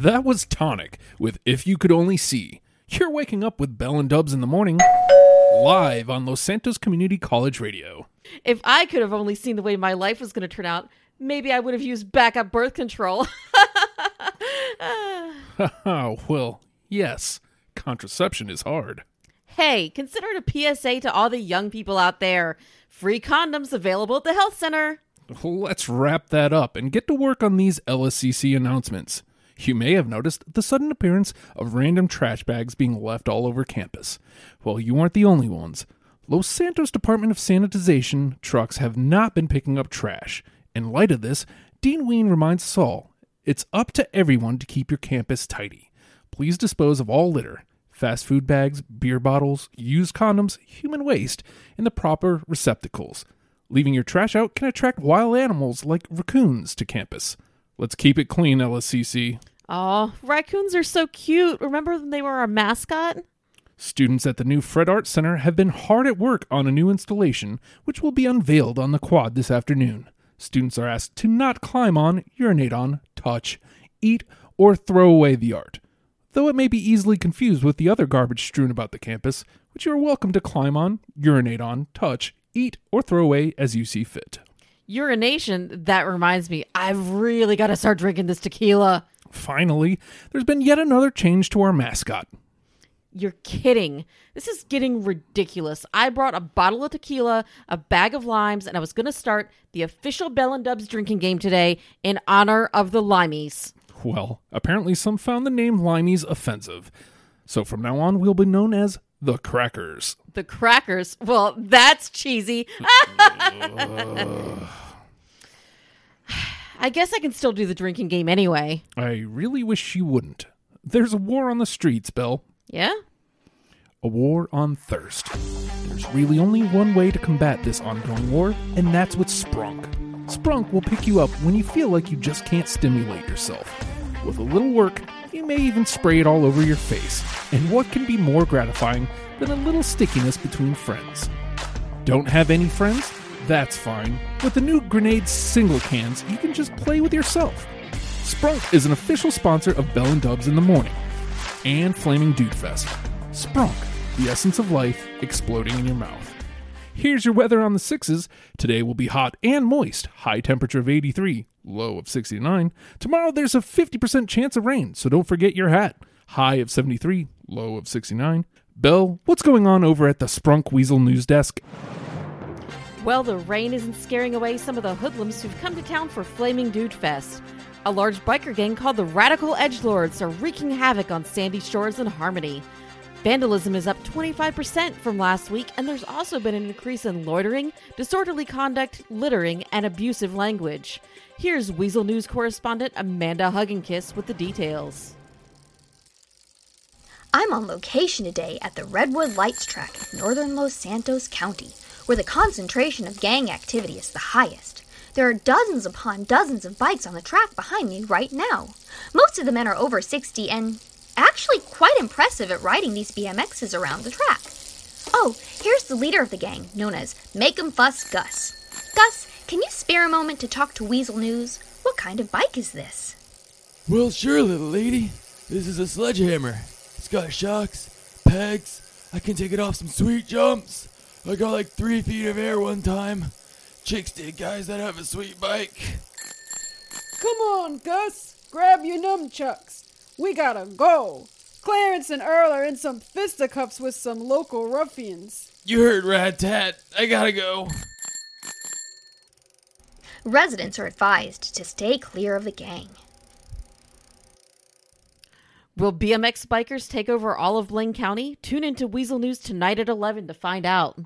That was Tonic with If You Could Only See. You're waking up with Bell and Dubs in the morning, live on Los Santos Community College Radio. If I could have only seen the way my life was going to turn out, maybe I would have used backup birth control. Well, yes, contraception is hard. hey, consider it a PSA to all the young people out there. Free condoms available at the health center. Let's wrap that up and get to work on these LSCC announcements. You may have noticed the sudden appearance of random trash bags being left all over campus. Well, you aren't the only ones. Los Santos Department of Sanitization trucks have not been picking up trash. In light of this, Dean Ween reminds us all it's up to everyone to keep your campus tidy. Please dispose of all litter, fast food bags, beer bottles, used condoms, human waste in the proper receptacles. Leaving your trash out can attract wild animals like raccoons to campus. Let's keep it clean, LSCC. Oh, raccoons are so cute. Remember when they were our mascot? Students at the new Fred Art Center have been hard at work on a new installation, which will be unveiled on the quad this afternoon. Students are asked to not climb on, urinate on, touch, eat, or throw away the art. Though it may be easily confused with the other garbage strewn about the campus, which you are welcome to climb on, urinate on, touch, eat, or throw away as you see fit. Urination, that reminds me, I've really got to start drinking this tequila. Finally, there's been yet another change to our mascot. You're kidding. This is getting ridiculous. I brought a bottle of tequila, a bag of limes, and I was going to start the official Bell and Dubs drinking game today in honor of the Limeys. Well, apparently some found the name Limeys offensive. So from now on, we'll be known as the Crackers. The crackers. Well, that's cheesy. I guess I can still do the drinking game anyway. I really wish you wouldn't. There's a war on the streets, Belle. Yeah? A war on thirst. There's really only one way to combat this ongoing war, and that's with Sprunk. Sprunk will pick you up when you feel like you just can't stimulate yourself. With a little work, you may even spray it all over your face. And what can be more gratifying than a little stickiness between friends? Don't have any friends? That's fine. With the new Grenade single cans, you can just play with yourself. Sprunk is an official sponsor of Bell and Dubs in the morning and Flaming Dude Fest. Sprunk, the essence of life exploding in your mouth. Here's your weather on the sixes. Today will be hot and moist, high temperature of 83, low of 69. Tomorrow there's a 50% chance of rain, so don't forget your hat. High of 73, low of 69. Bell, what's going on over at the Sprunk Weazel News Desk? Well, the rain isn't scaring away some of the hoodlums who've come to town for Flaming Dude Fest. A large biker gang called the Radical Edgelords are wreaking havoc on Sandy Shores and Harmony. Vandalism is up 25% from last week, and there's also been an increase in loitering, disorderly conduct, littering, and abusive language. Here's Weazel News correspondent Amanda Hugginkiss with the details. I'm on location today at the Redwood Lights track in northern Los Santos County, where the concentration of gang activity is the highest. There are dozens upon dozens of bikes on the track behind me right now. Most of the men are over 60 and actually quite impressive at riding these BMXs around the track. Oh, here's the leader of the gang, known as Make 'em Fuss Gus. Gus, can you spare a moment to talk to Weazel News? What kind of bike is this? Well, sure, little lady. This is a sledgehammer. It's got shocks, pegs. I can take it off some sweet jumps. I got like three feet of air one time. Chicks dig guys that have a sweet bike. Come on, Gus. Grab your nunchucks. We gotta go. Clarence and Earl are in some fisticuffs with some local ruffians. You heard Rat Tat. I gotta go. Residents are advised to stay clear of the gang. Will BMX bikers take over all of Blaine County? Tune into Weazel News tonight at 11 to find out.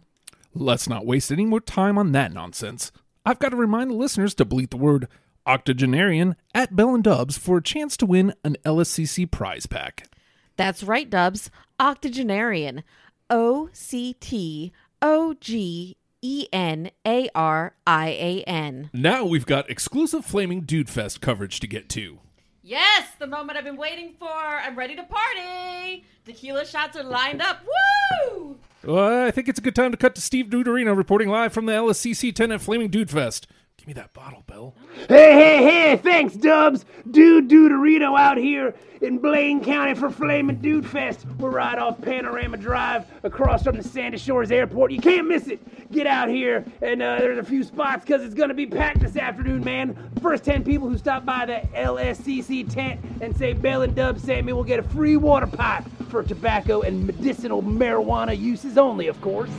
Let's not waste any more time on that nonsense. I've got to remind the listeners to bleat the word octogenarian at Bell and Dubs for a chance to win an LSCC prize pack. That's right, Dubs. Octogenarian. O C T O G E N A R I A N. Now we've got exclusive Flaming Dude Fest coverage to get to. Yes, the moment I've been waiting for. I'm ready to party. Tequila shots are lined up. Woo! Well, I think it's a good time to cut to Steve Duderino reporting live from the LSCC 10 at Flaming Dude Fest. Give me that bottle, Bill. Hey, hey, hey, thanks, Dubs. Dude Duderito out here in Blaine County for Flamin' Dude Fest. We're right off Panorama Drive across from the Sandy Shores Airport. You can't miss it. Get out here, and uh, there's a few spots because it's going to be packed this afternoon, man. First 10 people who stop by the LSCC tent and say Bell and Dubs sent me will get a free water pipe for tobacco and medicinal marijuana uses only, of course.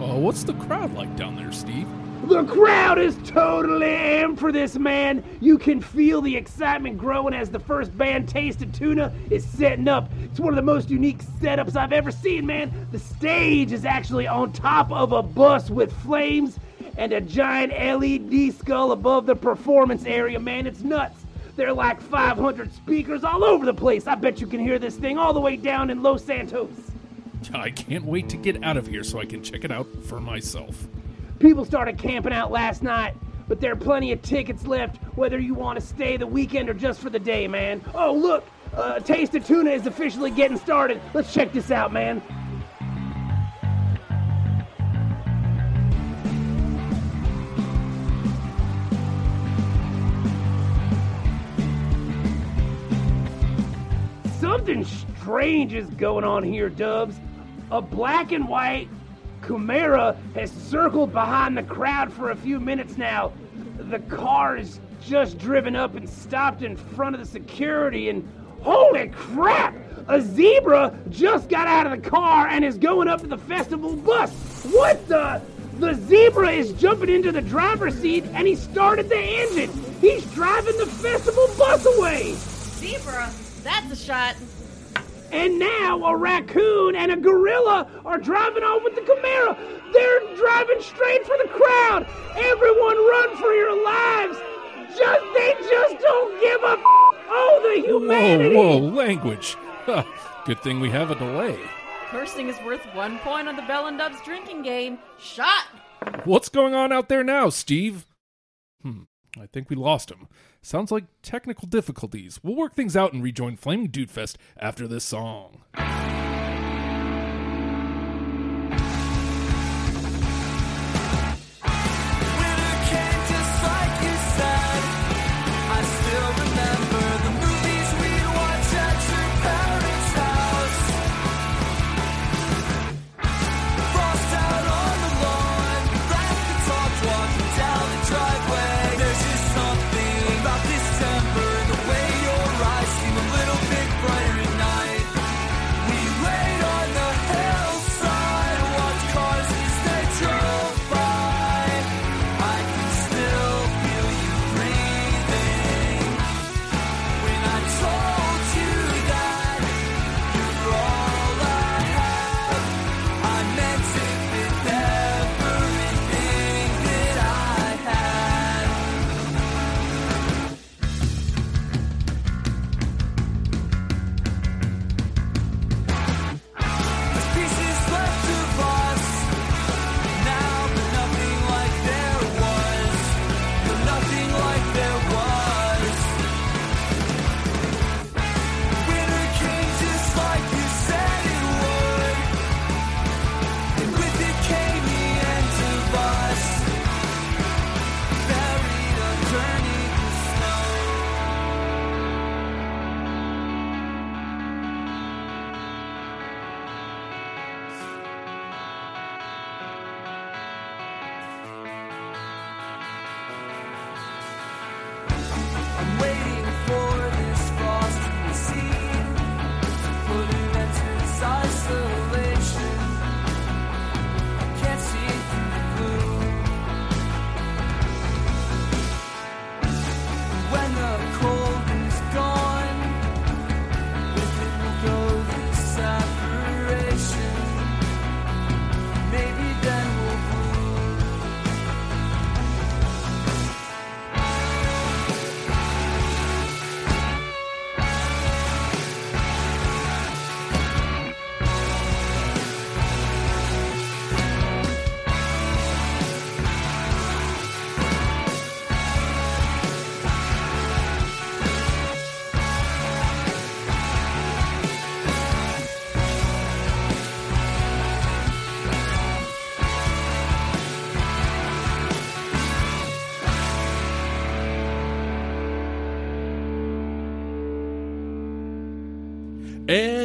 Uh, what's the crowd like down there, Steve? The crowd is totally in for this, man. You can feel the excitement growing as the first band, Taste of Tuna, is setting up. It's one of the most unique setups I've ever seen, man. The stage is actually on top of a bus with flames and a giant LED skull above the performance area, man. It's nuts. There are like 500 speakers all over the place. I bet you can hear this thing all the way down in Los Santos. I can't wait to get out of here so I can check it out for myself. People started camping out last night, but there are plenty of tickets left, whether you want to stay the weekend or just for the day, man. Oh, look, uh, Taste of Tuna is officially getting started. Let's check this out, man. Something strange is going on here, Dubs. A black and white Camaro has circled behind the crowd for a few minutes now. The car is just driven up and stopped in front of the security, and holy crap! A zebra just got out of the car and is going up to the festival bus. What the? The zebra is jumping into the driver's seat and he started the engine. He's driving the festival bus away. Zebra, that's a shot. And now a raccoon and a gorilla are driving on with the Camaro. They're driving straight for the crowd. Everyone run for your lives. Just they just don't give a f- oh the humanity. Whoa, whoa, language. Huh, Good thing we have a delay. Cursing is worth one point on the Bell and Dubs drinking game. Shot! What's going on out there now, Steve? Hmm, I think we lost him. Sounds like technical difficulties. We'll work things out and rejoin Flaming Dude Fest after this song.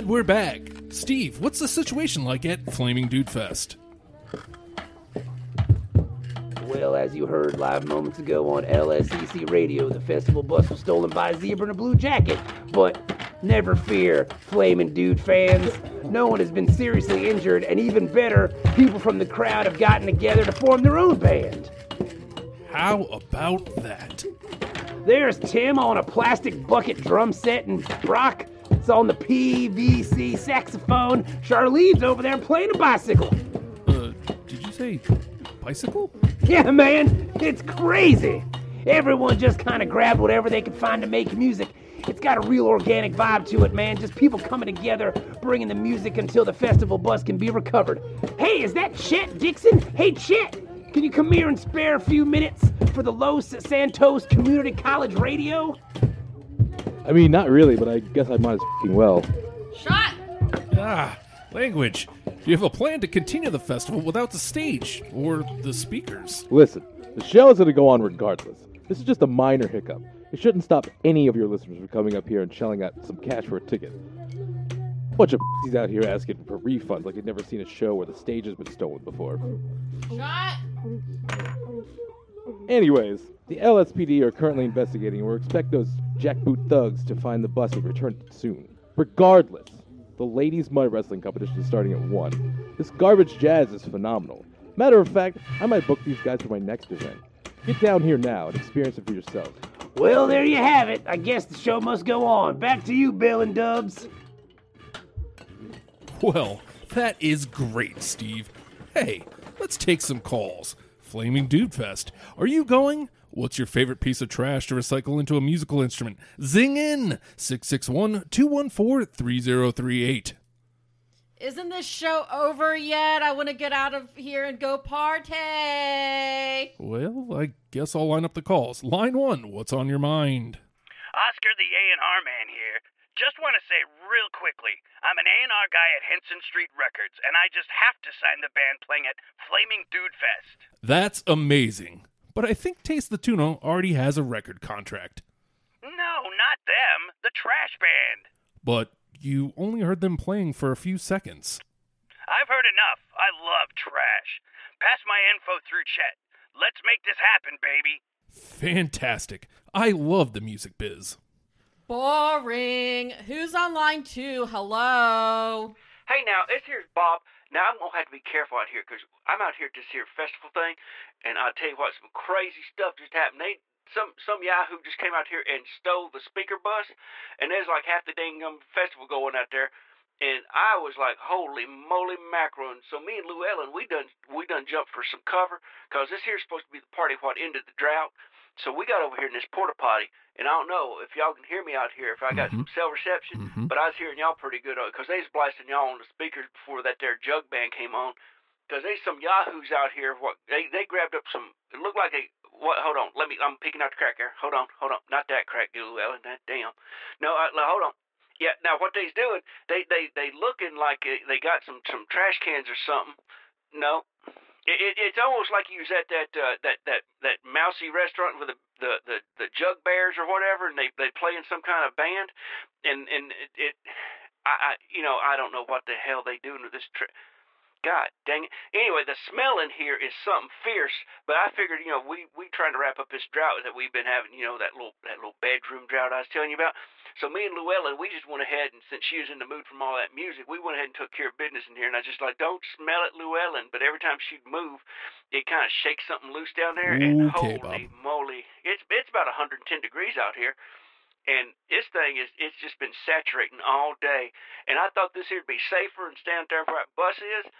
And we're back. Steve, what's the situation like at Flaming Dude Fest? Well, as you heard live moments ago on LSCC Radio, the festival bus was stolen by a zebra in a blue jacket. But never fear, Flaming Dude fans. No one has been seriously injured, and even better, people from the crowd have gotten together to form their own band. How about that? There's Tim on a plastic bucket drum set, and Brock on the PVC saxophone. Charlene's over there playing a bicycle. Uh, did you say bicycle? Yeah, man, it's crazy. Everyone just kind of grabbed whatever they could find to make music. It's got a real organic vibe to it, man. Just people coming together, bringing the music until the festival bus can be recovered. Hey, is that Chet Dixon? Hey, Chet, can you come here and spare a few minutes for the Los Santos Community College Radio? I mean, not really, but I guess I might as f***ing well. Shot! Ah, language. Do you have a plan to continue the festival without the stage or the speakers? Listen, the show is going to go on regardless. This is just a minor hiccup. It shouldn't stop any of your listeners from coming up here and shelling out some cash for a ticket. A Bunch of he's out here asking for refunds like they've never seen a show where the stage has been stolen before. Shot! Anyways, the LSPD are currently investigating and we expect those jackboot thugs to find the bus and return it soon. Regardless, the ladies' mud wrestling competition is starting at 1. This garbage jazz is phenomenal. Matter of fact, I might book these guys for my next event. Get down here now and experience it for yourself. Well, there you have it. I guess the show must go on. Back to you, Bill and Dubs. Well, that is great, Steve. Hey, let's take some calls. Flaming Dude Fest. Are you going? What's your favorite piece of trash to recycle into a musical instrument? Zing in 661 214 3038. Isn't this show over yet? I want to get out of here and go party. Well, I guess I'll line up the calls. Line one, what's on your mind? Oscar the A&R man here. Just want to say real quickly, I'm an A&R guy at Henson Street Records, and I just have to sign the band playing at Flaming Dude Fest. That's amazing. But I think Taste the Tuna already has a record contract. No, not them. The trash band. But you only heard them playing for a few seconds. I've heard enough. I love trash. Pass my info through Chet. Let's make this happen, baby. Fantastic. I love the music biz. Boring. Who's on line two? Hello. Hey, now, this here's Bob. Now, I'm to have to be careful out here because I'm out here at this here festival thing, and I'll tell you what, some crazy stuff just happened. They, some some yahoo just came out here and stole the speaker bus, and there's like half the dang um, festival going out there. And I was like, holy moly. And so me and Lou Ellen, we done we done jumped for some cover because this here's supposed to be the party what ended the drought. So we got over here in this porta potty, and I don't know if y'all can hear me out here if I got some cell reception, Mhm. but I was hearing y'all pretty good because they was blasting y'all on the speakers before that there jug band came on. Because there's some yahoos out here. What they they grabbed up some. It looked like a what? Hold on. Let me. I'm picking out the crack here. Hold on. Hold on. Not that crack, Lou Ellen. That damn. No. Uh, hold on. Yeah. Now what they's doing? They they they looking like uh, they got some some trash cans or something. No. It, it, it's almost like you was at that uh, that that that mousy restaurant with the the the, the jug bears or whatever, and they they play in some kind of band, and and it, it I, I you know I don't know what the hell they doing with this. Tra- God dang it. Anyway, the smell in here is something fierce, but I figured, you know, we we trying to wrap up this drought that we've been having, you know, that little that little bedroom drought I was telling you about. So me and Llewellyn, we just went ahead and since she was in the mood from all that music, we went ahead and took care of business in here. And I just like, don't smell it, Llewellyn. But every time she'd move, it kind of shakes something loose down there. and Okay, holy moly, it's it's about 110 degrees out here. And this thing is, it's just been saturating all day. And I thought this here would be safer and stand there where that bus is.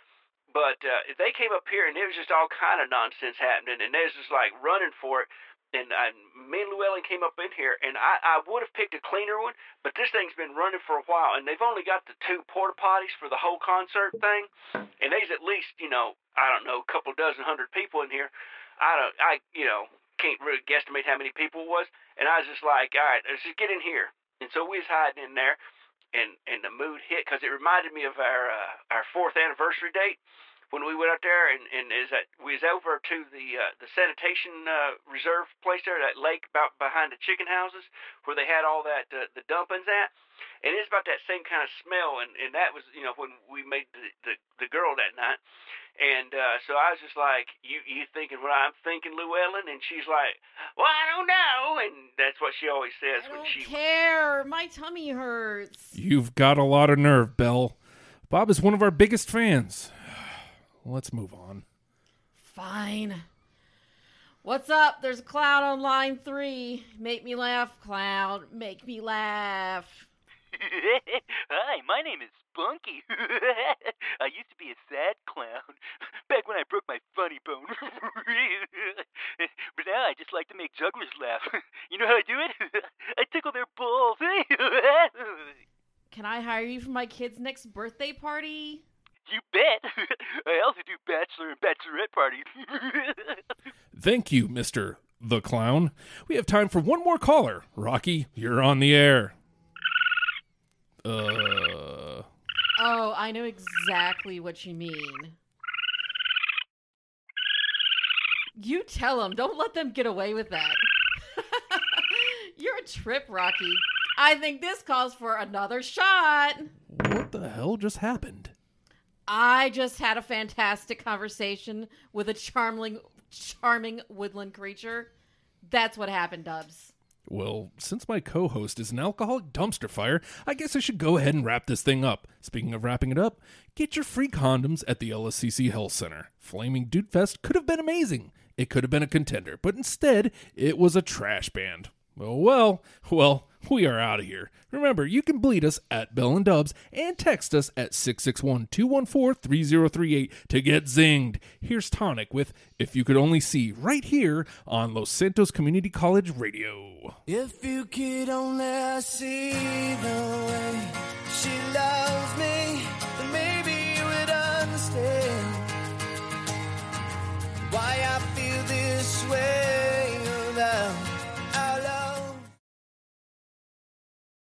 But uh, they came up here and it was just all kind of nonsense happening, and they was just like running for it. And I, me and Llewellyn came up in here, and I, I would have picked a cleaner one, but this thing's been running for a while, and they've only got the two porta potties for the whole concert thing, and there's at least you know I don't know a couple dozen hundred people in here. I don't I you know can't really guesstimate how many people it was, and I was just like, all right, let's just get in here. And so we was hiding in there, and and the mood hit because it reminded me of our uh, our fourth anniversary date when we went out there and and is that we was over to the uh, the sanitation uh, reserve place there that lake about behind the chicken houses where they had all that uh, the dumpings at and it's about that same kind of smell. And and that was you know when we made the the, the girl that night. And uh, so I was just like, "You you thinking what I'm thinking, Llewellyn?" And she's like, "Well, I don't know." And that's what she always says I when don't she. care. My tummy hurts. You've got a lot of nerve, Belle. Bob is one of our biggest fans. Let's move on. Fine. What's up? There's a clown on line three. Make me laugh, clown. Make me laugh. Hi, my name is Spunky. I used to be a sad clown back when I broke my funny bone. but now I just like to make jugglers laugh. You know how I do it? I tickle their balls. Can I hire you for my kid's next birthday party? You bet. I also do bachelor and bachelorette parties. Thank you, Mr. The Clown. We have time for one more caller. Rocky, you're on the air. Uh. Oh, I know exactly what you mean. You tell them. Don't let them get away with that. You're a trip, Rocky. I think this calls for another shot. What the hell just happened? I just had a fantastic conversation with a charming, charming woodland creature. That's what happened, Dubs. Well, since my co host is an alcoholic dumpster fire, I guess I should go ahead and wrap this thing up. Speaking of wrapping it up, get your free condoms at the LSCC Health Center. Flaming Dude Fest could have been amazing. It could have been a contender, but instead, it was a trash band. Oh well, well, we are out of here. Remember, you can bleed us at Bell and Dubs and text us at 661-214-3038 to get zinged. Here's Tonic with If You Could Only See right here on Los Santos Community College Radio. If you could only see the way she loves me, then maybe you would understand why I feel this way.